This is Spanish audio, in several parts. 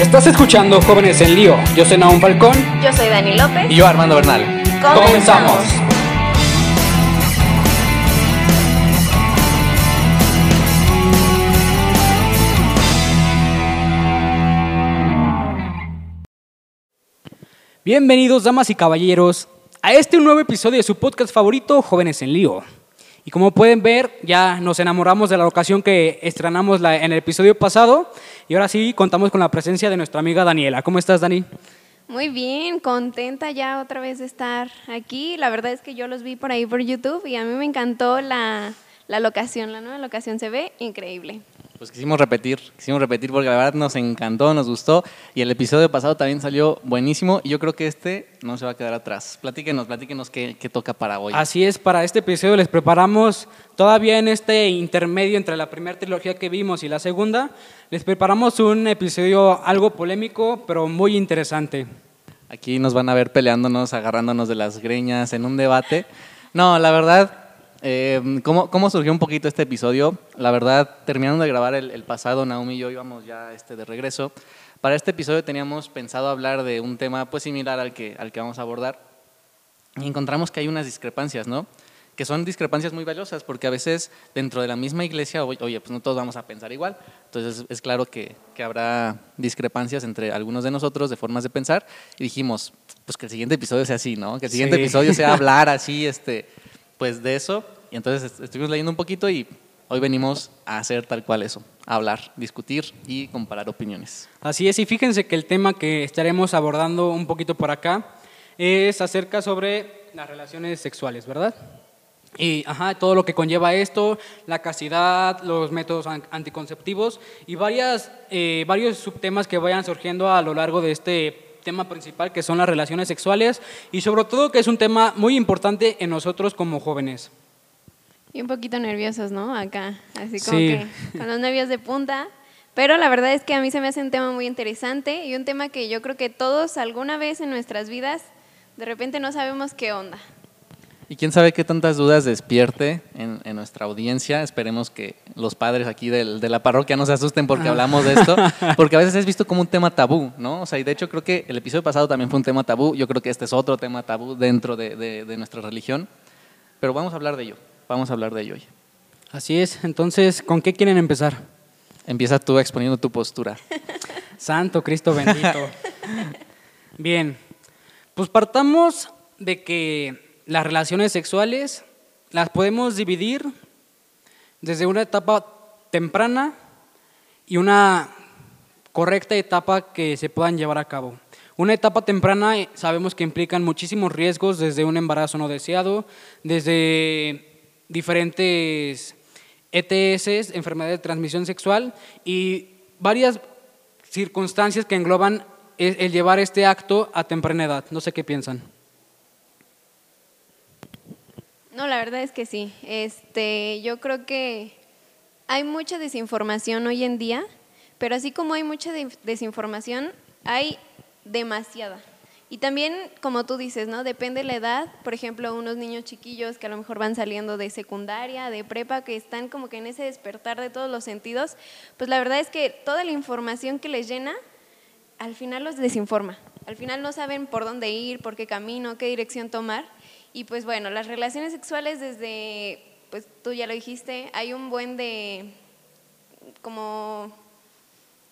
Estás escuchando Jóvenes en Lío. Yo soy Naum Falcón. Yo soy Dani López. Y yo Armando Bernal. Comenzamos. Bienvenidos, damas y caballeros, a este nuevo episodio de su podcast favorito, Jóvenes en Lío. Y como pueden ver, ya nos enamoramos de la ocasión que estrenamos la- en el episodio pasado. Y ahora sí, contamos con la presencia de nuestra amiga Daniela. ¿Cómo estás, Dani? Muy bien, contenta ya otra vez de estar aquí. La verdad es que yo los vi por ahí por YouTube y a mí me encantó la, la locación, la nueva locación se ve increíble. Pues quisimos repetir, quisimos repetir porque la verdad nos encantó, nos gustó y el episodio pasado también salió buenísimo y yo creo que este no se va a quedar atrás. Platíquenos, platíquenos qué, qué toca para hoy. Así es, para este episodio les preparamos, todavía en este intermedio entre la primera trilogía que vimos y la segunda, les preparamos un episodio algo polémico, pero muy interesante. Aquí nos van a ver peleándonos, agarrándonos de las greñas en un debate. No, la verdad, eh, ¿cómo, ¿cómo surgió un poquito este episodio? La verdad, terminando de grabar el, el pasado, Naomi y yo íbamos ya este, de regreso. Para este episodio teníamos pensado hablar de un tema pues similar al que, al que vamos a abordar. Y encontramos que hay unas discrepancias, ¿no? Que son discrepancias muy valiosas, porque a veces dentro de la misma iglesia, oye, pues no todos vamos a pensar igual. Entonces es claro que, que habrá discrepancias entre algunos de nosotros de formas de pensar. Y dijimos, pues que el siguiente episodio sea así, ¿no? Que el siguiente Sí. episodio sea hablar así, este, pues de eso. Y entonces est- estuvimos leyendo un poquito y hoy venimos a hacer tal cual eso, a hablar, discutir y comparar opiniones. Así es, y fíjense que el tema que estaremos abordando un poquito por acá es acerca sobre las relaciones sexuales, ¿verdad? Y ajá, todo lo que conlleva esto, la castidad, los métodos an- anticonceptivos y varias, eh, varios subtemas que vayan surgiendo a lo largo de este tema principal que son las relaciones sexuales y sobre todo que es un tema muy importante en nosotros como jóvenes. Y un poquito nerviosos, ¿no? Acá, así como Sí. que con los nervios de punta. Pero la verdad es que a mí se me hace un tema muy interesante y un tema que yo creo que todos alguna vez en nuestras vidas de repente no sabemos qué onda. Y quién sabe qué tantas dudas despierte en, en nuestra audiencia. Esperemos que los padres aquí del- de la parroquia no se asusten porque hablamos de esto, porque a veces es visto como un tema tabú, ¿no? O sea, y de hecho creo que el episodio pasado también fue un tema tabú. Yo creo que este es otro tema tabú dentro de, de- de nuestra religión. Pero vamos a hablar de ello. Vamos a hablar de ello hoy. Así es, entonces, ¿con qué quieren empezar? Empieza tú exponiendo tu postura. Santo Cristo bendito. Bien, pues partamos de que las relaciones sexuales las podemos dividir desde una etapa temprana y una correcta etapa que se puedan llevar a cabo. Una etapa temprana eh, sabemos que implican muchísimos riesgos desde un embarazo no deseado, desde diferentes ETS, enfermedades de transmisión sexual, y varias circunstancias que engloban el, el llevar este acto a temprana edad. No sé qué piensan. No, la verdad es que sí. Este, yo creo que hay mucha desinformación hoy en día, pero así como hay mucha de- desinformación, hay demasiada. Y también, como tú dices, ¿no? Depende la edad. Por ejemplo, unos niños chiquillos que a lo mejor van saliendo de secundaria, de prepa, que están como que en ese despertar de todos los sentidos, pues la verdad es que toda la información que les llena, al final los desinforma. Al final no saben por dónde ir, por qué camino, qué dirección tomar. Y pues bueno, las relaciones sexuales desde, pues tú ya lo dijiste, hay un buen de como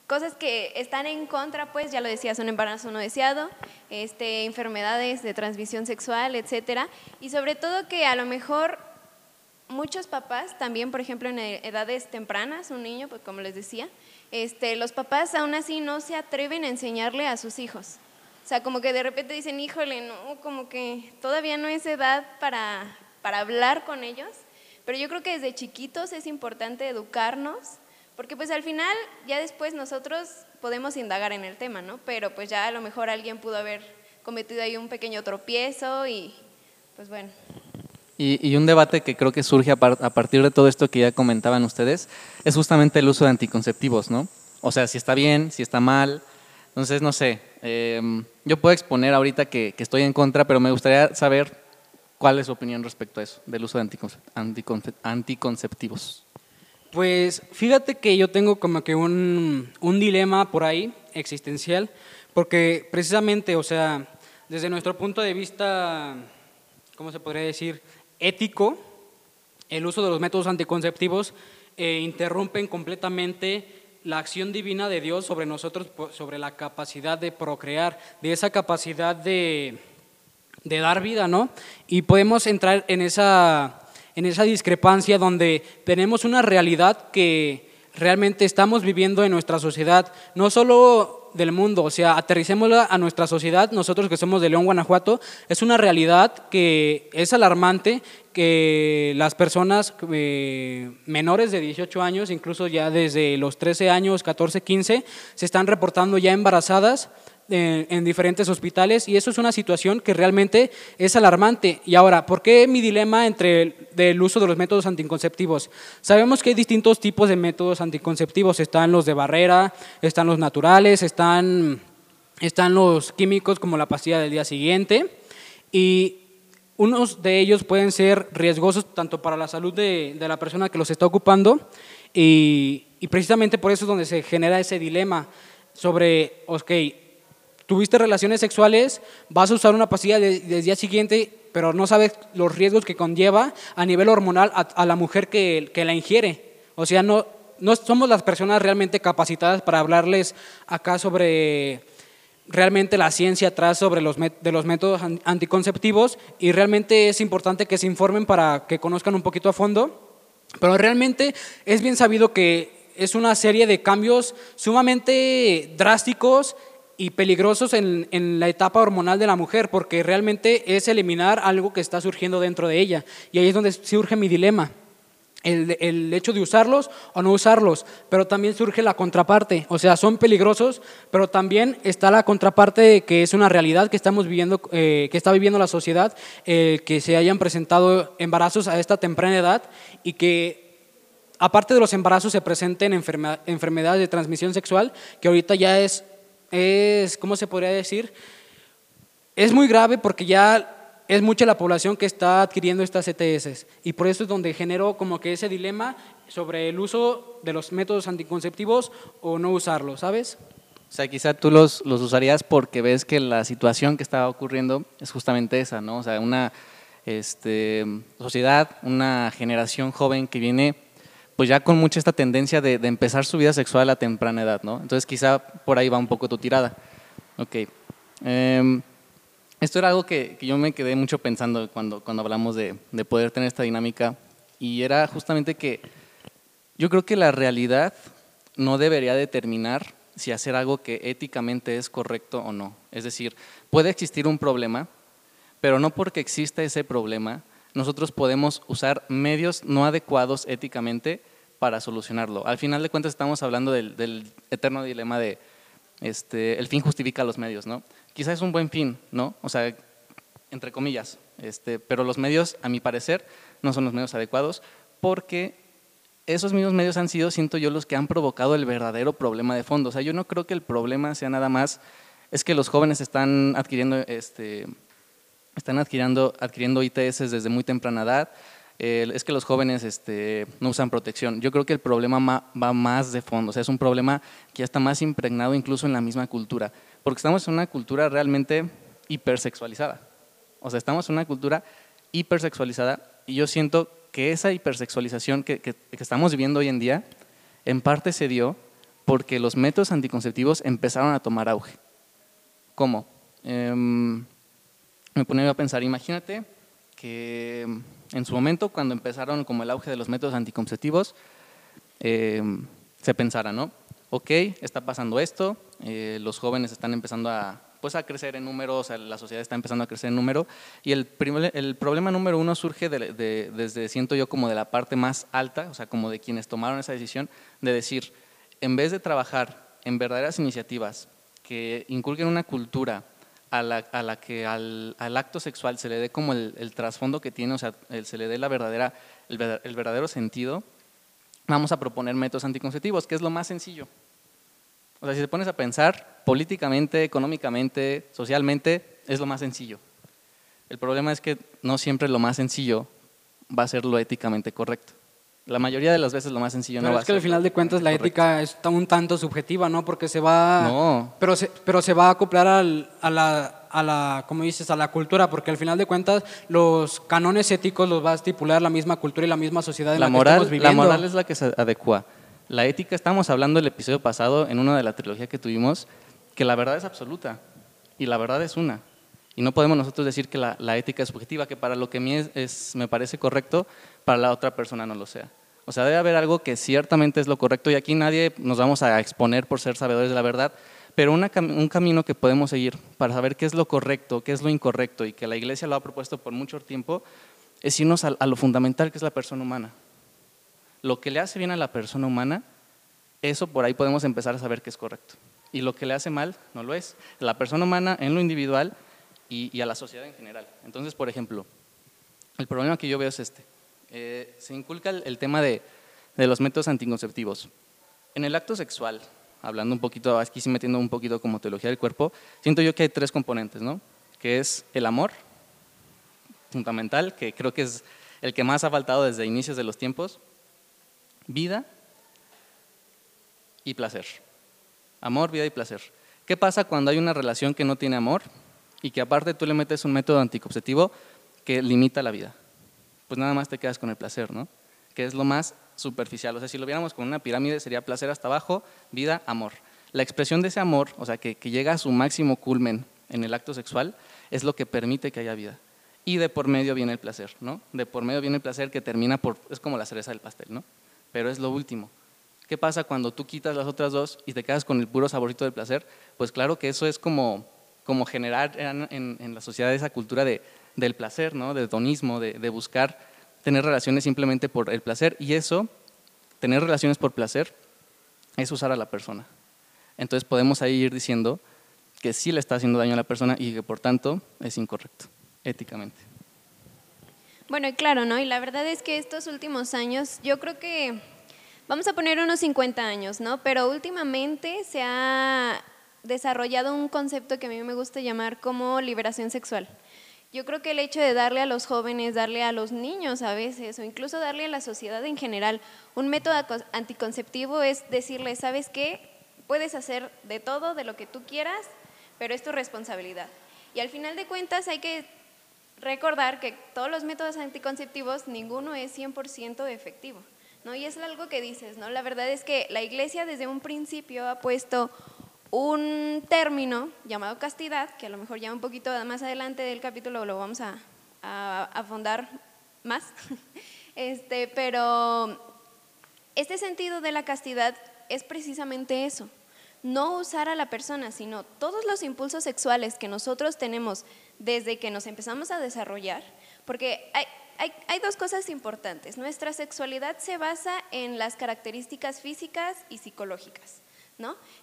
cosas que están en contra, pues ya lo decías, un embarazo no deseado, este, enfermedades de transmisión sexual, etcétera, y sobre todo que a lo mejor muchos papás, también por ejemplo en edades tempranas, un niño, pues como les decía, este, los papás aún así no se atreven a enseñarle a sus hijos. O sea, como que de repente dicen, híjole, no, como que todavía no es edad para, para hablar con ellos, pero yo creo que desde chiquitos es importante educarnos, porque pues al final ya después nosotros podemos indagar en el tema, ¿no? Pero pues ya a lo mejor alguien pudo haber cometido ahí un pequeño tropiezo y pues bueno. Y, y un debate que creo que surge a, par- a partir de todo esto que ya comentaban ustedes es justamente el uso de anticonceptivos, ¿no? O sea, si está bien, si está mal. Entonces, no sé, eh, yo puedo exponer ahorita que, que estoy en contra, pero me gustaría saber cuál es su opinión respecto a eso, del uso de anticonce- anticonce- anticonceptivos. Pues fíjate que yo tengo como que un, un dilema por ahí existencial, porque precisamente, o sea, desde nuestro punto de vista, ¿cómo se podría decir? Ético, el uso de los métodos anticonceptivos eh, interrumpen completamente la acción divina de Dios sobre nosotros, sobre la capacidad de procrear, de esa capacidad de, de dar vida, ¿no? Y podemos entrar en esa, en esa discrepancia donde tenemos una realidad que realmente estamos viviendo en nuestra sociedad, no solo del mundo, o sea, aterricémosla a nuestra sociedad, nosotros que somos de León, Guanajuato, es una realidad que es alarmante que las personas eh, menores de 18 años, incluso ya desde los 13 años, 14, 15, se están reportando ya embarazadas en, diferentes hospitales y eso es una situación que realmente es alarmante. Y ahora, ¿por qué mi dilema entre el del uso de los métodos anticonceptivos? Sabemos que hay distintos tipos de métodos anticonceptivos. Están los de barrera, están los naturales, están, están los químicos como la pastilla del día siguiente y unos de ellos pueden ser riesgosos tanto para la salud de, de la persona que los está ocupando y, y precisamente por eso es donde se genera ese dilema sobre, ok, tuviste relaciones sexuales, vas a usar una pastilla del día siguiente, pero no sabes los riesgos que conlleva a nivel hormonal a, la mujer que, que, la ingiere. O sea, no, no somos las personas realmente capacitadas para hablarles acá sobre realmente la ciencia atrás sobre los de los métodos anticonceptivos y realmente es importante que se informen para que conozcan un poquito a fondo. Pero realmente es bien sabido que es una serie de cambios sumamente drásticos y peligrosos en, en, la etapa hormonal de la mujer, porque realmente es eliminar algo que está surgiendo dentro de ella. Y ahí es donde surge mi dilema. El, el, hecho de usarlos o no usarlos, pero también surge la contraparte, o sea, son peligrosos, pero también está la contraparte que es una realidad que estamos viviendo, eh, que está viviendo la sociedad, eh, que se hayan presentado embarazos a esta temprana edad y que aparte de los embarazos se presenten enfermedades de transmisión sexual, que ahorita ya es es, ¿cómo se podría decir? Es muy grave porque ya es mucha la población que está adquiriendo estas ETS y por eso es donde generó como que ese dilema sobre el uso de los métodos anticonceptivos o no usarlos, ¿sabes? O sea, quizá tú los, los usarías porque ves que la situación que está ocurriendo es justamente esa, ¿no? O sea, una este, sociedad, una generación joven que viene pues ya con mucha esta tendencia de, empezar su vida sexual a temprana edad, ¿no? Entonces quizá por ahí va un poco tu tirada. Ok. Em, esto era algo que, yo me quedé mucho pensando cuando, cuando hablamos de, de poder tener esta dinámica y era justamente que yo creo que la realidad no debería determinar si hacer algo que éticamente es correcto o no. Es decir, puede existir un problema, pero no porque exista ese problema nosotros podemos usar medios no adecuados éticamente para solucionarlo. Al final de cuentas estamos hablando del, eterno dilema de este, el fin justifica los medios, ¿no? Quizás es un buen fin, ¿no? O sea, entre comillas, este, pero los medios, a mi parecer, no son los medios adecuados porque esos mismos medios han sido, siento yo, los que han provocado el verdadero problema de fondo. O sea, yo no creo que el problema sea nada más, es que los jóvenes están adquiriendo este, están adquiriendo, adquiriendo ITS desde muy temprana edad. Es que los jóvenes este, no usan protección. Yo creo que el problema va más de fondo, o sea, es un problema que ya está más impregnado incluso en la misma cultura, porque estamos en una cultura realmente hipersexualizada. O sea, estamos en una cultura hipersexualizada y yo siento que esa hipersexualización que, que, estamos viviendo hoy en día, en parte se dio porque los métodos anticonceptivos empezaron a tomar auge. ¿Cómo? Eh, me ponía a pensar, imagínate que en su momento, cuando empezaron como el auge de los métodos anticonceptivos, eh, se pensara, ¿no? Ok, está pasando esto, eh, los jóvenes están empezando a, pues, a crecer en número, o sea, la sociedad está empezando a crecer en número, y el, el problema número uno surge desde, siento yo, como de la parte más alta, o sea, como de quienes tomaron esa decisión, de decir, en vez de trabajar en verdaderas iniciativas que inculquen una cultura a la, que al, acto sexual se le dé como el, trasfondo que tiene, o sea, se le dé la verdadera, el, verdadero sentido, vamos a proponer métodos anticonceptivos, que es lo más sencillo. O sea, si te pones a pensar políticamente, económicamente, socialmente, es lo más sencillo. El problema es que no siempre lo más sencillo va a ser lo éticamente correcto. La mayoría de las veces lo más sencillo Pero no va es que a al ser final de cuentas la correcto. ética es un tanto subjetiva, ¿no? Porque se va... No. Pero se, pero se va a acoplar al- a la, a la, como dices, a la cultura, porque al final de cuentas los canones éticos los va a estipular la misma cultura y la misma sociedad en la, la que moral, estamos la viviendo. moral es la que se adecua. La ética, estábamos hablando el episodio pasado en una de la trilogía que tuvimos, que la verdad es absoluta y la verdad es una. Y no podemos nosotros decir que la, la ética es subjetiva, que para lo que a mí es, es- me parece correcto, para la otra persona no lo sea. O sea, debe haber algo que ciertamente es lo correcto y aquí nadie nos vamos a exponer por ser sabedores de la verdad, pero un camino que podemos seguir para saber qué es lo correcto, qué es lo incorrecto y que la iglesia lo ha propuesto por mucho tiempo, es irnos a, a lo fundamental que es la persona humana lo que le hace bien a la persona humana, eso por ahí podemos empezar a saber que es correcto. Y lo que le hace mal, no lo es. La persona humana en lo individual y a la sociedad en general. Entonces, por ejemplo, el problema que yo veo es este. Eh, se inculca el, tema de, de los métodos anticonceptivos. En el acto sexual, hablando un poquito, aquí sí metiendo un poquito como teología del cuerpo, siento yo que hay tres componentes, ¿no? Que es el amor, fundamental, que creo que es el que más ha faltado desde inicios de los tiempos, vida y placer. Amor, vida y placer. ¿Qué pasa cuando hay una relación que no tiene amor y que aparte tú le metes un método anticonceptivo que limita la vida? Pues nada más te quedas con el placer, ¿no? Que es lo más superficial. O sea, si lo viéramos con una pirámide sería placer hasta abajo, vida, amor. La expresión de ese amor, o sea, que, llega a su máximo culmen en el acto sexual, es lo que permite que haya vida. Y de por medio viene el placer, ¿no? De por medio viene el placer que termina por, es como la cereza del pastel, ¿no? Pero es lo último. ¿Qué pasa cuando tú quitas las otras dos y te quedas con el puro saborito del placer? Pues claro que eso es como, como generar en, en- en la sociedad esa cultura de, del placer, ¿no? De hedonismo, de, buscar tener relaciones simplemente por el placer. Y eso, tener relaciones por placer, es usar a la persona. Entonces podemos ahí ir diciendo que sí le está haciendo daño a la persona y que por tanto es incorrecto, éticamente. Bueno, y claro, ¿no? Y la verdad es que estos últimos años, yo creo que vamos a poner unos 50 años, ¿no? Pero últimamente se ha desarrollado un concepto que a mí me gusta llamar como liberación sexual. Yo creo que el hecho de darle a los jóvenes, darle a los niños a veces, o incluso darle a la sociedad en general un método anticonceptivo es decirle, ¿sabes qué? Puedes hacer de todo, de lo que tú quieras, pero es tu responsabilidad. Y al final de cuentas hay que recordar que todos los métodos anticonceptivos, ninguno es 100% efectivo. ¿no? Y es algo que dices, ¿no? La verdad es que la iglesia desde un principio ha puesto un término llamado castidad, que a lo mejor ya un poquito más adelante del capítulo lo vamos a, a, a afondar más, este, pero este sentido de la castidad es precisamente eso, no usar a la persona, sino todos los impulsos sexuales que nosotros tenemos desde que nos empezamos a desarrollar, porque hay, hay, hay dos cosas importantes. Nuestra sexualidad se basa en las características físicas y psicológicas.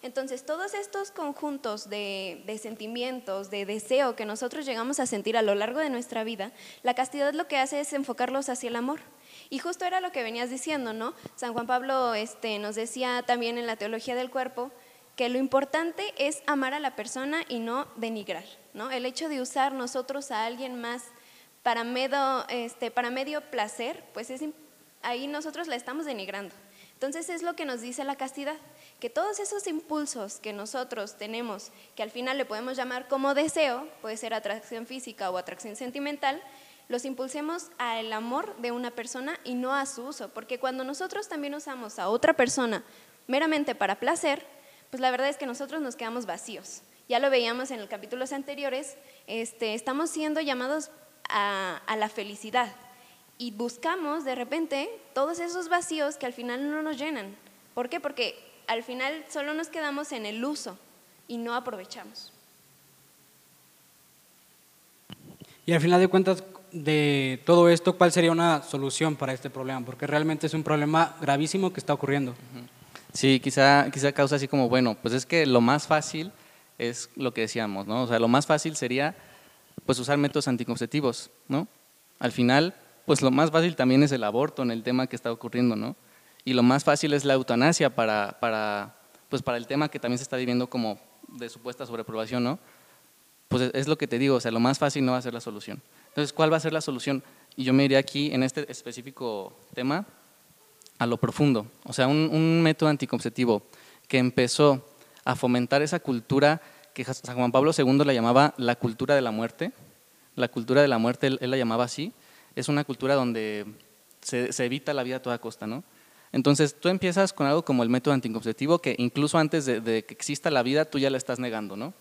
Entonces, todos estos conjuntos de, sentimientos, de deseo que nosotros llegamos a sentir a lo largo de nuestra vida, la castidad lo que hace es enfocarlos hacia el amor. Y justo era lo que venías diciendo, ¿no? San Juan Pablo este, nos decía también en la teología del cuerpo que lo importante es amar a la persona y no denigrar, ¿no? El hecho de usar nosotros a alguien más para medio, este, para medio placer, pues es, ahí nosotros la estamos denigrando. Entonces es lo que nos dice la castidad, que todos esos impulsos que nosotros tenemos, que al final le podemos llamar como deseo, puede ser atracción física o atracción sentimental, los impulsemos al amor de una persona y no a su uso, porque cuando nosotros también usamos a otra persona meramente para placer, pues la verdad es que nosotros nos quedamos vacíos. Ya lo veíamos en los capítulos anteriores, este, estamos siendo llamados a, a la felicidad y buscamos de repente todos esos vacíos que al final no nos llenan. ¿Por qué? Porque al final solo nos quedamos en el uso y no aprovechamos. Y al final de cuentas, de todo esto, ¿cuál sería una solución para este problema? Porque realmente es un problema gravísimo que está ocurriendo. Sí, quizá, quizá causa así como, bueno, pues es que lo más fácil es lo que decíamos, ¿no? O sea, lo más fácil sería pues usar métodos anticonceptivos, ¿no? Al final, pues lo más fácil también es el aborto en el tema que está ocurriendo, ¿no? Y lo más fácil es la eutanasia para, para, pues para el tema que también se está viviendo como de supuesta sobreprobación, ¿no? Pues es- lo que te digo, o sea, lo más fácil no va a ser la solución. Entonces, ¿cuál va a ser la solución? Y yo me iría aquí en este específico tema, a lo profundo. O sea, un, un método anticonceptivo que empezó a fomentar esa cultura que San Juan Pablo II la llamaba la cultura de la muerte. La cultura de la muerte, él, él la llamaba así. Es una cultura donde se, se, evita la vida a toda costa, ¿no? Entonces, tú empiezas con algo como el método anticonceptivo, que incluso antes de, que exista la vida, tú ya la estás negando, ¿no?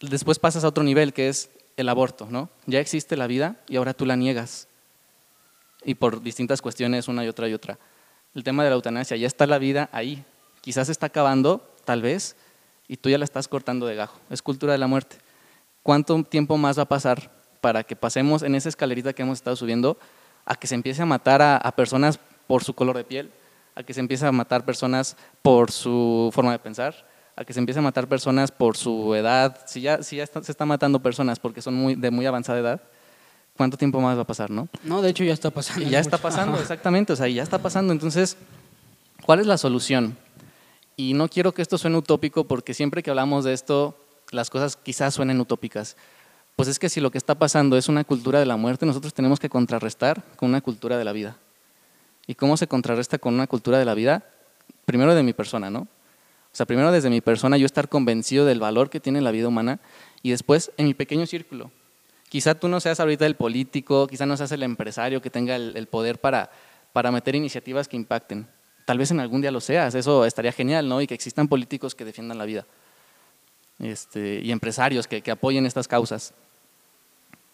Después pasas a otro nivel, que es el aborto, ¿no? Ya existe la vida y ahora tú la niegas. Y por distintas cuestiones, una y otra y otra. El tema de la eutanasia, ya está la vida ahí. Quizás está acabando, tal vez, y tú ya la estás cortando de gajo. Es cultura de la muerte. ¿Cuánto tiempo más va a pasar para que pasemos en esa escalerita que hemos estado subiendo a que se empiece a matar a personas por su color de piel, a que se empiece a matar personas por su forma de pensar, a que se empiece a matar personas por su edad, si ya, si ya está, se está matando personas porque son muy, de muy avanzada edad, ¿cuánto tiempo más va a pasar, no? No, de hecho ya está pasando. Y ya está pasando, exactamente, o sea, ya está pasando. Entonces, ¿cuál es la solución? Y no quiero que esto suene utópico porque siempre que hablamos de esto, las cosas quizás suenen utópicas. Pues es que si lo que está pasando es una cultura de la muerte, nosotros tenemos que contrarrestar con una cultura de la vida. ¿Y cómo se contrarresta con una cultura de la vida? Primero de mi persona, ¿no? O sea, primero desde mi persona yo estar convencido del valor que tiene la vida humana y después en mi pequeño círculo. Quizá tú no seas ahorita el político, quizá no seas el empresario que tenga el, el poder para, para meter iniciativas que impacten. Tal vez en algún día lo seas, eso estaría genial, ¿no? Y que existan políticos que defiendan la vida este, y empresarios que, que apoyen estas causas.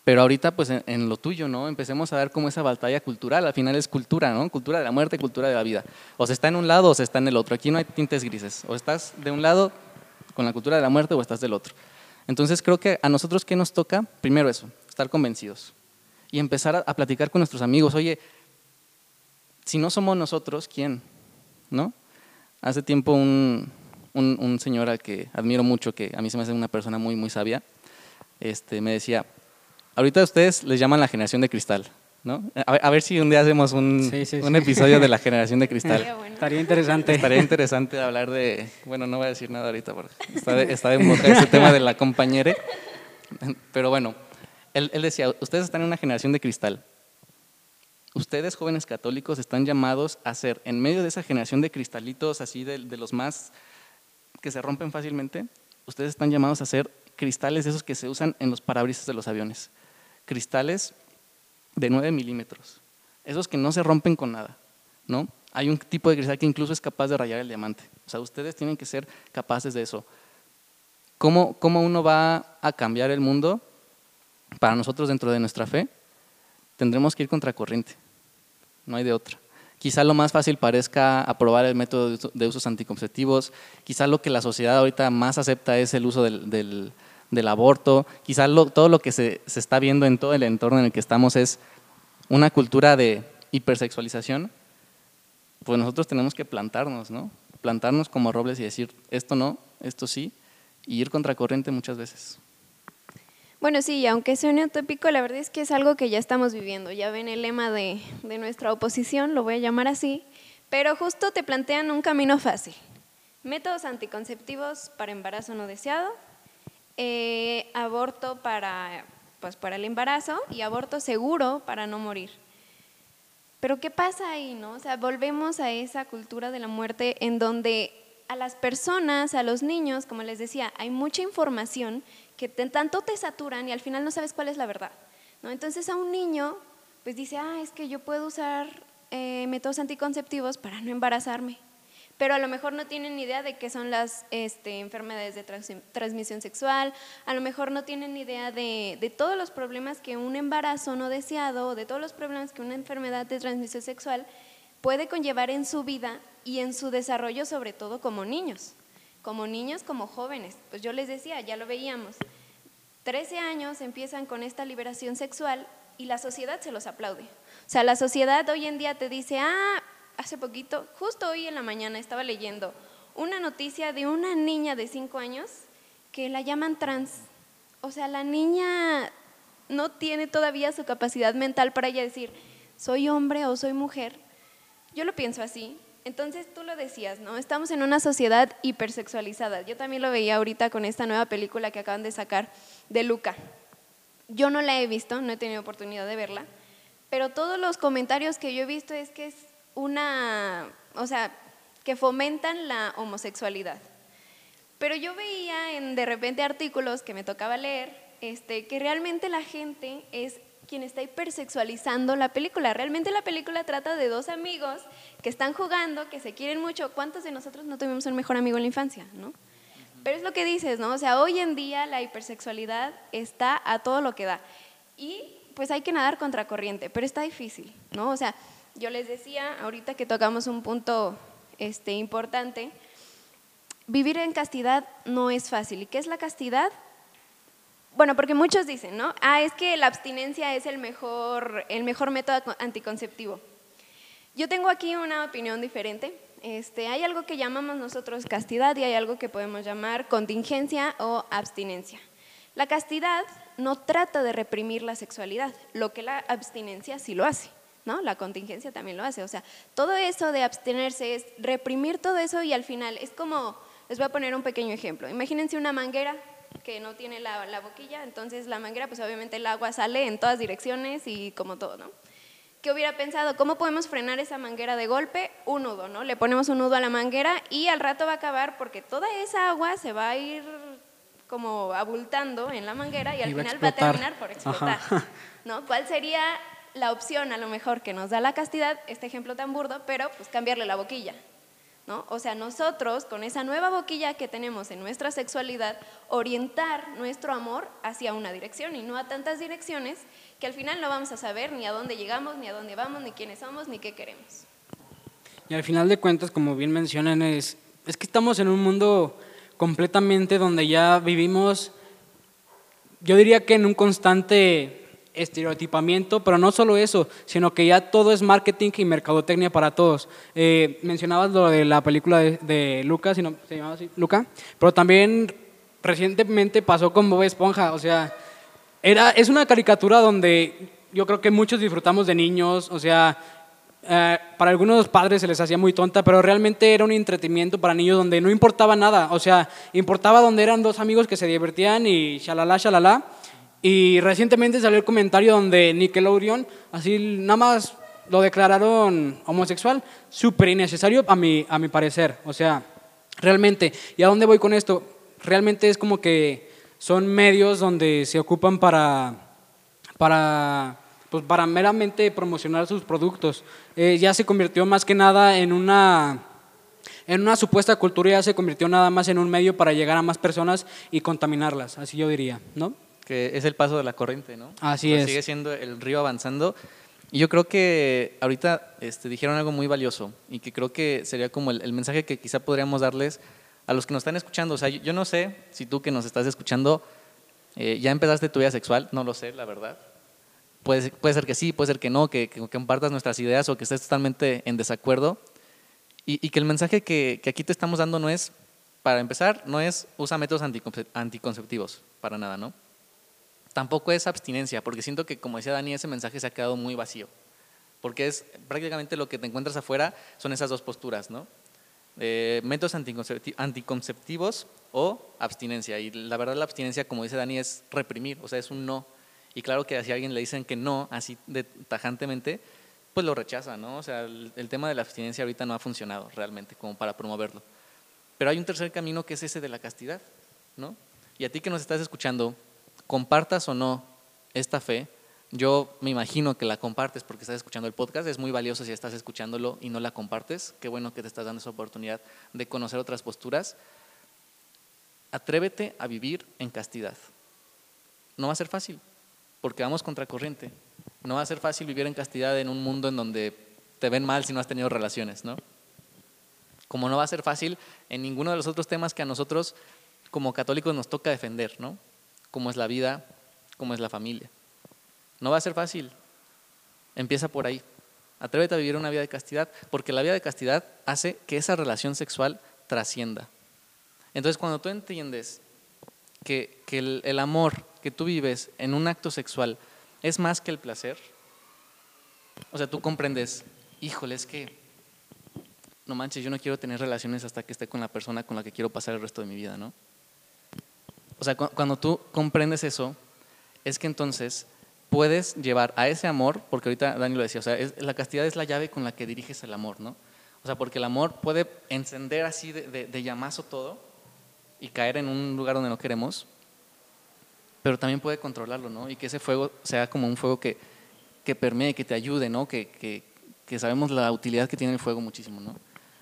Pero ahorita, pues en, lo tuyo, ¿no? Empecemos a ver como esa batalla cultural, al final es cultura, ¿no? Cultura de la muerte, cultura de la vida. O se está en un lado o se está en el otro. Aquí no hay tintes grises. O estás de un lado con la cultura de la muerte o estás del otro. Entonces creo que a nosotros, ¿qué nos toca? Primero eso, estar convencidos. Y empezar a, a platicar con nuestros amigos. Oye, si no somos nosotros, ¿quién? ¿No? Hace tiempo un, un, un señor al que admiro mucho, que a mí se me hace una persona muy, muy sabia, este, me decía, ahorita ustedes les llaman la generación de cristal, ¿no? A ver, a ver si un día hacemos un, Sí, sí, un sí. episodio de la generación de cristal. Estaría bueno. Estaría interesante. Estaría interesante hablar de, bueno, no voy a decir nada ahorita porque está de, está de moda ese tema de la compañere, pero bueno, él, él decía, ustedes están en una generación de cristal. Ustedes, jóvenes católicos, están llamados a ser, en medio de esa generación de cristalitos, así de, de los más que se rompen fácilmente, ustedes están llamados a ser cristales de esos que se usan en los parabrisas de los aviones. Cristales de 9 milímetros. Esos que no se rompen con nada, ¿no? Hay un tipo de cristal que incluso es capaz de rayar el diamante. O sea, ustedes tienen que ser capaces de eso. ¿Cómo, cómo uno va a cambiar el mundo? Para nosotros dentro de nuestra fe, tendremos que ir contracorriente. No hay de otra. Quizá lo más fácil parezca aprobar el método de, uso, de usos anticonceptivos, quizá lo que la sociedad ahorita más acepta es el uso del, del, del aborto, quizá lo, todo lo que se, se, está viendo en todo el entorno en el que estamos es una cultura de hipersexualización, pues nosotros tenemos que plantarnos, ¿no? Plantarnos como robles y decir, esto no, esto sí, y ir contracorriente muchas veces. Bueno, sí, aunque suene utópico, la verdad es que es algo que ya estamos viviendo. Ya ven el lema de, de, nuestra oposición, lo voy a llamar así, pero justo te plantean un camino fácil. Métodos anticonceptivos para embarazo no deseado, eh, aborto para, pues, para el embarazo y aborto seguro para no morir. Pero ¿qué pasa ahí, no? O sea, volvemos a esa cultura de la muerte en donde a las personas, a los niños, como les decía, hay mucha información que tanto te saturan y al final no sabes cuál es la verdad. ¿no? Entonces a un niño, pues dice, ah, es que yo puedo usar eh, métodos anticonceptivos para no embarazarme. Pero a lo mejor no tienen idea de qué son las este, enfermedades de trans transmisión sexual, a lo mejor no tienen idea de, de, todos los problemas que un embarazo no deseado, de todos los problemas que una enfermedad de transmisión sexual puede conllevar en su vida y en su desarrollo, sobre todo como niños como niños, como jóvenes. Pues yo les decía, ya lo veíamos, 13 años empiezan con esta liberación sexual y la sociedad se los aplaude. O sea, la sociedad hoy en día te dice, ah, hace poquito, justo hoy en la mañana estaba leyendo una noticia de una niña de 5 años que la llaman trans. O sea, la niña no tiene todavía su capacidad mental para ella decir, soy hombre o soy mujer. Yo lo pienso así, entonces tú lo decías, ¿no? Estamos en una sociedad hipersexualizada. Yo también lo veía ahorita con esta nueva película que acaban de sacar de Luca. Yo no la he visto, no he tenido oportunidad de verla, pero todos los comentarios que yo he visto es que una, o sea, que fomentan la homosexualidad. Pero yo veía en de repente artículos que me tocaba leer, este, que realmente la gente es quien está hipersexualizando la película. Realmente la película trata de dos amigos que están jugando, que se quieren mucho. ¿Cuántos de nosotros no tuvimos un mejor amigo en la infancia, no? Pero es lo que dices, ¿no? O sea, hoy en día la hipersexualidad está a todo lo que da. Y pues hay que nadar contra corriente, pero está difícil, ¿no? O sea, yo les decía ahorita que tocamos un punto este, importante, vivir en castidad no es fácil. ¿Y qué es la castidad? Bueno, porque muchos dicen, ¿no? Ah, es que la abstinencia es el mejor, el mejor método anticonceptivo. Yo tengo aquí una opinión diferente. Este, hay algo que llamamos nosotros castidad y hay algo que podemos llamar contingencia o abstinencia. La castidad no trata de reprimir la sexualidad, lo que la abstinencia sí lo hace. ¿No? La contingencia también lo hace. O sea, todo eso de abstenerse es reprimir todo eso y al final es como, les voy a poner un pequeño ejemplo. Imagínense una manguera que no tiene la, la, boquilla, entonces la manguera, pues obviamente el agua sale en todas direcciones y como todo, ¿no? ¿Qué hubiera pensado? ¿Cómo podemos frenar esa manguera de golpe? Un nudo, ¿no? Le ponemos un nudo a la manguera y al rato va a acabar porque toda esa agua se va a ir como abultando en la manguera y al final va a terminar por explotar, ¿no? ¿Cuál sería la opción a lo mejor que nos da la castidad, este ejemplo tan burdo, pero pues cambiarle la boquilla, ¿no? O sea, nosotros con esa nueva boquilla que tenemos en nuestra sexualidad, orientar nuestro amor hacia una dirección y no a tantas direcciones que al final no vamos a saber ni a dónde llegamos, ni a dónde vamos, ni quiénes somos, ni qué queremos. Y al final de cuentas, como bien mencionan, es, es que estamos en un mundo completamente donde ya vivimos, yo diría que en un constante estereotipamiento, pero no solo eso, sino que ya todo es marketing y mercadotecnia para todos. Eh, mencionabas lo de la película de, de Lucas, no, se llamaba así, Luca, pero también recientemente pasó con Bob Esponja, o sea, era, es una caricatura donde yo creo que muchos disfrutamos de niños, o sea, eh, para algunos padres se les hacía muy tonta, pero realmente era un entretenimiento para niños donde no importaba nada, o sea, importaba donde eran dos amigos que se divertían y shalala, shalala. Y recientemente salió el comentario donde Nickelodeon, así nada más lo declararon homosexual, súper innecesario a mi, a mi parecer. O sea, realmente, ¿y a dónde voy con esto? Realmente es como que son medios donde se ocupan para, para, pues para meramente promocionar sus productos. Eh, ya se convirtió más que nada en una, en una supuesta cultura, ya se convirtió nada más en un medio para llegar a más personas y contaminarlas, así yo diría, ¿no? Que es el paso de la corriente, ¿no? Así es. Sigue siendo el río avanzando. Y yo creo que ahorita este, dijeron algo muy valioso y que creo que sería como el, mensaje que quizá podríamos darles a los que nos están escuchando. O sea, yo, no sé si tú que nos estás escuchando eh, ya empezaste tu vida sexual, no lo sé, la verdad. Puede, puede ser que sí, puede ser que no, que, que, compartas nuestras ideas o que estés totalmente en desacuerdo. Y, y que el mensaje que, que, aquí te estamos dando no es, para empezar, no es usa métodos anticonceptivos, para nada, ¿no? Tampoco es abstinencia, porque siento que, como decía Dani, ese mensaje se ha quedado muy vacío. Porque es prácticamente lo que te encuentras afuera son esas dos posturas, ¿no? Eh, métodos anticonceptivos o abstinencia. Y la verdad la abstinencia, como dice Dani, es reprimir, o sea, es un no. Y claro que si a alguien le dicen que no, así de, tajantemente, pues lo rechaza, ¿no? O sea, el, el, tema de la abstinencia ahorita no ha funcionado realmente como para promoverlo. Pero hay un tercer camino que es ese de la castidad, ¿no? Y a ti que nos estás escuchando, compartas o no esta fe, yo me imagino que la compartes porque estás escuchando el podcast, es muy valioso si estás escuchándolo y no la compartes, qué bueno que te estás dando esa oportunidad de conocer otras posturas. Atrévete a vivir en castidad. No va a ser fácil, porque vamos contracorriente. No va a ser fácil vivir en castidad en un mundo en donde te ven mal si no has tenido relaciones, ¿no? Como no va a ser fácil en ninguno de los otros temas que a nosotros como católicos nos toca defender, ¿no? Cómo es la vida, cómo es la familia. No va a ser fácil. Empieza por ahí. Atrévete a vivir una vida de castidad, porque la vida de castidad hace que esa relación sexual trascienda. Entonces, cuando tú entiendes que, el, el amor que tú vives en un acto sexual es más que el placer, o sea, tú comprendes, híjole, es que, no manches, yo no quiero tener relaciones hasta que esté con la persona con la que quiero pasar el resto de mi vida, ¿no? O sea, cuando tú comprendes eso, es que entonces puedes llevar a ese amor, porque ahorita Dani lo decía, o sea, es- la castidad es la llave con la que diriges el amor, ¿no? O sea, porque el amor puede encender así de, de- de llamazo todo y caer en un lugar donde no queremos, pero también puede controlarlo, ¿no? Y que ese fuego sea como un fuego que, que permee, que te ayude, ¿no? Que, que, que sabemos la utilidad que tiene el fuego muchísimo, ¿no?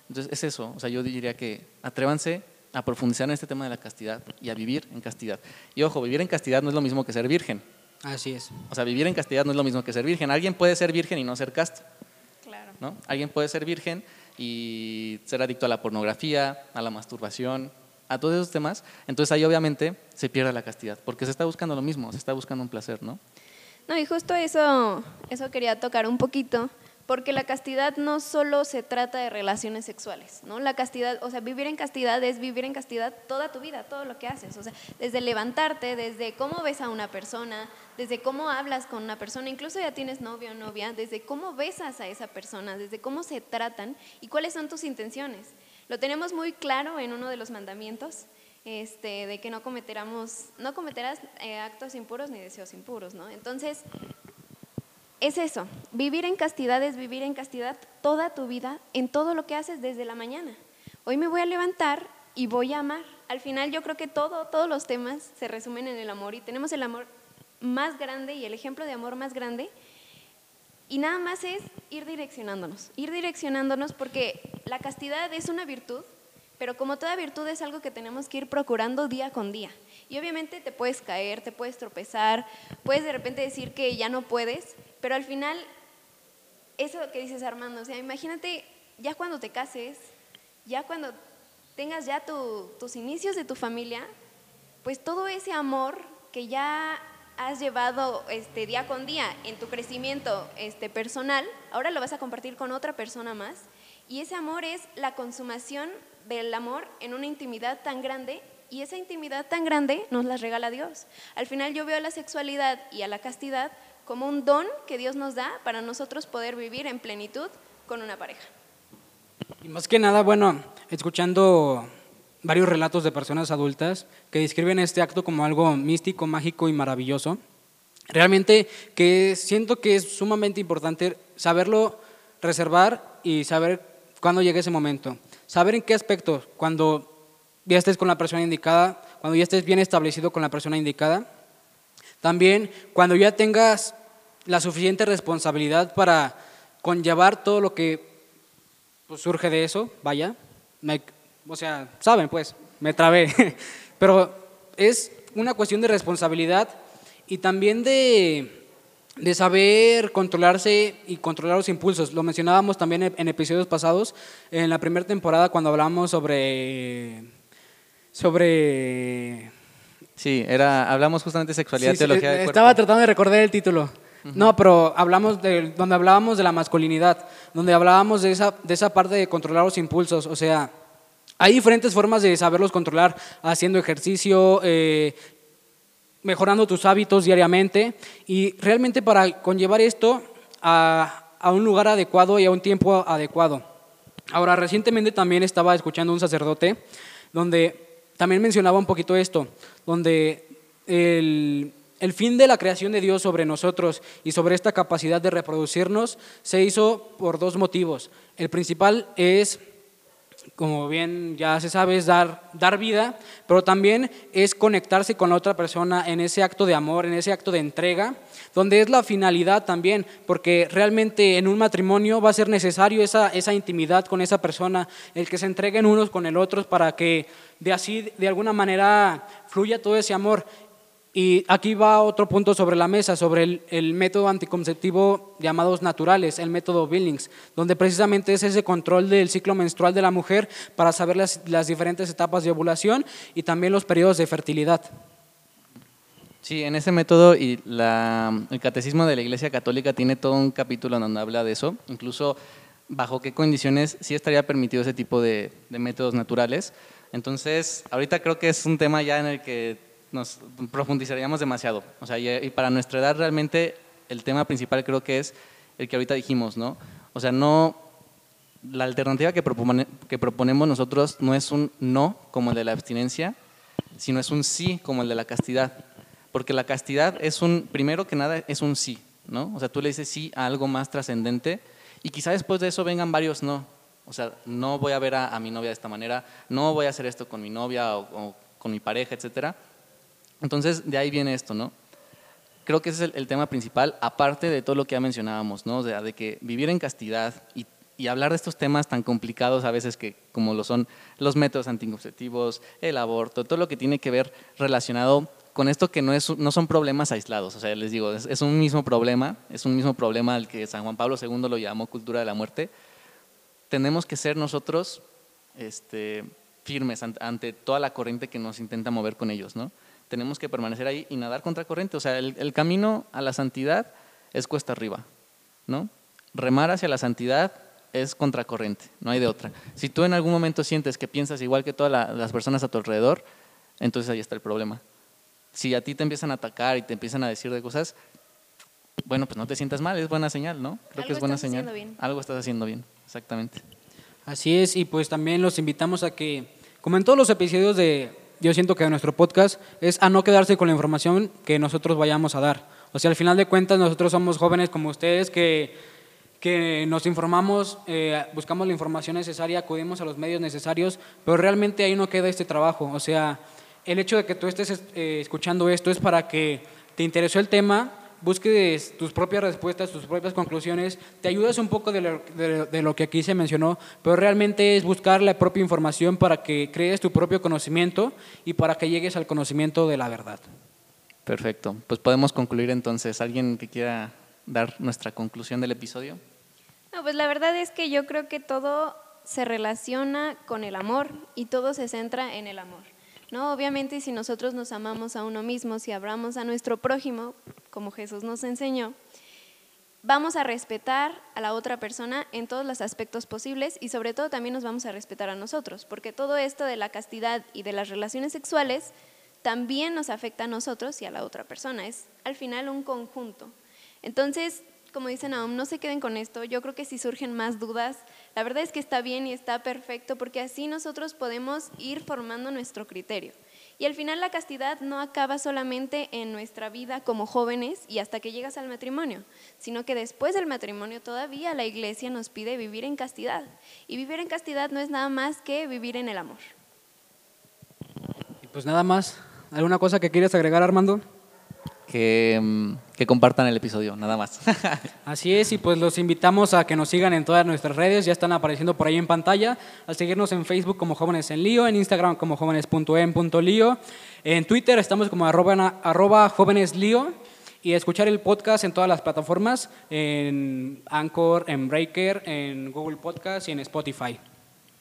Entonces es eso, o sea, yo diría que atrévanse a profundizar en este tema de la castidad y a vivir en castidad. Y ojo, vivir en castidad no es lo mismo que ser virgen. Así es. O sea, vivir en castidad no es lo mismo que ser virgen. Alguien puede ser virgen y no ser casto, Claro. ¿no? Alguien puede ser virgen y ser adicto a la pornografía, a la masturbación, a todos esos temas. Entonces ahí obviamente se pierde la castidad, porque se está buscando lo mismo, se está buscando un placer, ¿no? No, y justo eso, eso quería tocar un poquito, porque la castidad no solo se trata de relaciones sexuales, ¿no? La castidad, o sea, vivir en castidad es vivir en castidad toda tu vida, todo lo que haces, o sea, desde levantarte, desde cómo ves a una persona, desde cómo hablas con una persona, incluso ya tienes novio o novia, desde cómo besas a esa persona, desde cómo se tratan y cuáles son tus intenciones. Lo tenemos muy claro en uno de los mandamientos, este, de que no cometeramos, no cometerás eh, actos impuros ni deseos impuros, ¿no? Entonces, es eso, vivir en castidad es vivir en castidad toda tu vida, en todo lo que haces desde la mañana. Hoy me voy a levantar y voy a amar. Al final yo creo que todo, todos los temas se resumen en el amor y tenemos el amor más grande y el ejemplo de amor más grande y nada más es ir direccionándonos, ir direccionándonos porque la castidad es una virtud, pero como toda virtud es algo que tenemos que ir procurando día con día. Y obviamente te puedes caer, te puedes tropezar, puedes de repente decir que ya no puedes, pero al final, eso que dices Armando, o sea, imagínate ya cuando te cases, ya cuando tengas ya tu- tus inicios de tu familia, pues todo ese amor que ya has llevado este, día con día en tu crecimiento este, personal, ahora lo vas a compartir con otra persona más. Y ese amor es la consumación del amor en una intimidad tan grande y esa intimidad tan grande nos la regala Dios. Al final yo veo a la sexualidad y a la castidad como un don que Dios nos da para nosotros poder vivir en plenitud con una pareja. Y más que nada, bueno, escuchando varios relatos de personas adultas que describen este acto como algo místico, mágico y maravilloso, realmente que siento que es sumamente importante saberlo reservar y saber cuándo llegue ese momento. Saber en qué aspecto, cuando ya estés con la persona indicada, cuando ya estés bien establecido con la persona indicada, también cuando ya tengas la suficiente responsabilidad para conllevar todo lo que pues, surge de eso, vaya, o sea, saben pues, me trabé, pero es una cuestión de responsabilidad y también de, de saber controlarse y controlar los impulsos. Lo mencionábamos también en episodios pasados, en la primera temporada cuando hablamos sobre, sobre Sí, era, hablamos justamente de sexualidad, Sí, teología eh, del Estaba cuerpo. tratando de recordar el título. No, pero hablamos de, donde hablábamos de la masculinidad, donde hablábamos de esa, de esa parte de controlar los impulsos. O sea, hay diferentes formas de saberlos controlar, haciendo ejercicio, eh, mejorando tus hábitos diariamente y realmente para conllevar esto a, a un lugar adecuado y a un tiempo adecuado. Ahora, recientemente también estaba escuchando un sacerdote donde también mencionaba un poquito esto, donde el, el fin de la creación de Dios sobre nosotros y sobre esta capacidad de reproducirnos se hizo por dos motivos. El principal es como bien ya se sabe, es dar, dar vida, pero también es conectarse con la otra persona en ese acto de amor, en ese acto de entrega, donde es la finalidad también, porque realmente en un matrimonio va a ser necesario esa, esa intimidad con esa persona, el que se entreguen unos con el otro para que de así, de alguna manera, fluya todo ese amor. Y aquí va otro punto sobre la mesa, sobre el, el método anticonceptivo llamados naturales, el método Billings, donde precisamente es ese control del ciclo menstrual de la mujer para saber las, las diferentes etapas de ovulación y también los periodos de fertilidad. Sí, en ese método y la, el catecismo de la Iglesia Católica tiene todo un capítulo donde habla de eso, incluso bajo qué condiciones sí estaría permitido ese tipo de, de métodos naturales. Entonces, ahorita creo que es un tema ya en el que nos profundizaríamos demasiado. O sea, y, para nuestra edad realmente el tema principal creo que es el que ahorita dijimos, ¿no? O sea, no, la alternativa que, propone- que proponemos nosotros no es un no como el de la abstinencia, sino es un sí como el de la castidad. Porque la castidad es un, primero que nada, es un sí, ¿no? O sea, tú le dices sí a algo más trascendente y quizá después de eso vengan varios no. O sea, no voy a ver a, mi novia de esta manera, no voy a hacer esto con mi novia o, con mi pareja, etcétera. Entonces, de ahí viene esto, ¿no? Creo que ese es el, tema principal, aparte de todo lo que ya mencionábamos, ¿no? O sea, de que vivir en castidad y, y, hablar de estos temas tan complicados a veces que como lo son los métodos anticonceptivos, el aborto, todo lo que tiene que ver relacionado con esto que no, es, no son problemas aislados, o sea, les digo, es, un mismo problema, es un mismo problema al que San Juan Pablo II lo llamó cultura de la muerte. Tenemos que ser nosotros este, firmes ante, toda la corriente que nos intenta mover con ellos, ¿no? Tenemos que permanecer ahí y nadar contra corriente, o sea, el, el camino a la santidad es cuesta arriba, ¿no? Remar hacia la santidad es contracorriente, no hay de otra. Si tú en algún momento sientes que piensas igual que todas las personas a tu alrededor, entonces ahí está el problema si a ti te empiezan a atacar y te empiezan a decir de cosas, bueno, pues no te sientas mal, es buena señal, ¿no? Creo que es buena señal. Algo estás haciendo bien, exactamente. Así es, y pues también los invitamos a que, como en todos los episodios de, yo siento que de nuestro podcast, es a no quedarse con la información que nosotros vayamos a dar. O sea, al final de cuentas, nosotros somos jóvenes como ustedes que, que nos informamos, eh, buscamos la información necesaria, acudimos a los medios necesarios, pero realmente ahí no queda este trabajo. O sea, el hecho de que tú estés eh, escuchando esto es para que te interesó el tema, busques tus propias respuestas, tus propias conclusiones, te ayudas un poco de lo, que aquí se mencionó, pero realmente es buscar la propia información para que crees tu propio conocimiento y para que llegues al conocimiento de la verdad. Perfecto. Pues podemos concluir entonces. ¿Alguien que quiera dar nuestra conclusión del episodio? No, pues la verdad es que yo creo que todo se relaciona con el amor y todo se centra en el amor. ¿No? Obviamente, si nosotros nos amamos a uno mismo, si hablamos a nuestro prójimo, como Jesús nos enseñó, vamos a respetar a la otra persona en todos los aspectos posibles y sobre todo también nos vamos a respetar a nosotros, porque todo esto de la castidad y de las relaciones sexuales también nos afecta a nosotros y a la otra persona. Es al final un conjunto. Entonces, como dicen Naum, no se queden con esto. Yo creo que si surgen más dudas, la verdad es que está bien y está perfecto porque así nosotros podemos ir formando nuestro criterio. Y al final la castidad no acaba solamente en nuestra vida como jóvenes y hasta que llegas al matrimonio, sino que después del matrimonio todavía la iglesia nos pide vivir en castidad. Y vivir en castidad no es nada más que vivir en el amor. Y pues nada más, ¿alguna cosa que quieras agregar Armando? Mm, que, compartan el episodio, nada más. Así es, y pues los invitamos a que nos sigan en todas nuestras redes, ya están apareciendo por ahí en pantalla, a seguirnos en Facebook como Jóvenes en Lío, en Instagram como jóvenes.en.lío, en Twitter estamos como arroba, jóveneslío y escuchar el podcast en todas las plataformas, en Anchor, en Breaker, en Google Podcast y en Spotify.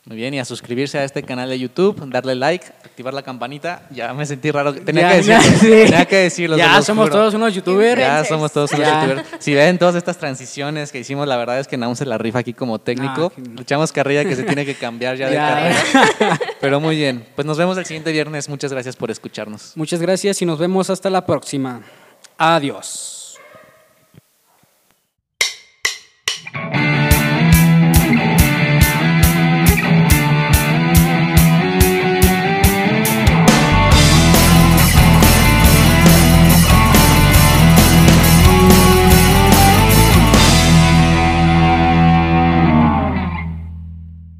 Muy bien, y a suscribirse a este canal de YouTube, darle like, activar la campanita. Ya me sentí raro. Tenía que decirlo. Tenía que decirlo. Ya somos todos unos youtubers. Ya somos todos unos youtubers. Si ven todas estas transiciones que hicimos, la verdad es que Naum se la rifa aquí como técnico. Ah, no, Luchamos carrilla que se tiene que cambiar ya, ya. de carrera. Pero muy bien. Pues nos vemos el siguiente viernes. Muchas gracias por escucharnos. Muchas gracias y nos vemos hasta la próxima. Adiós.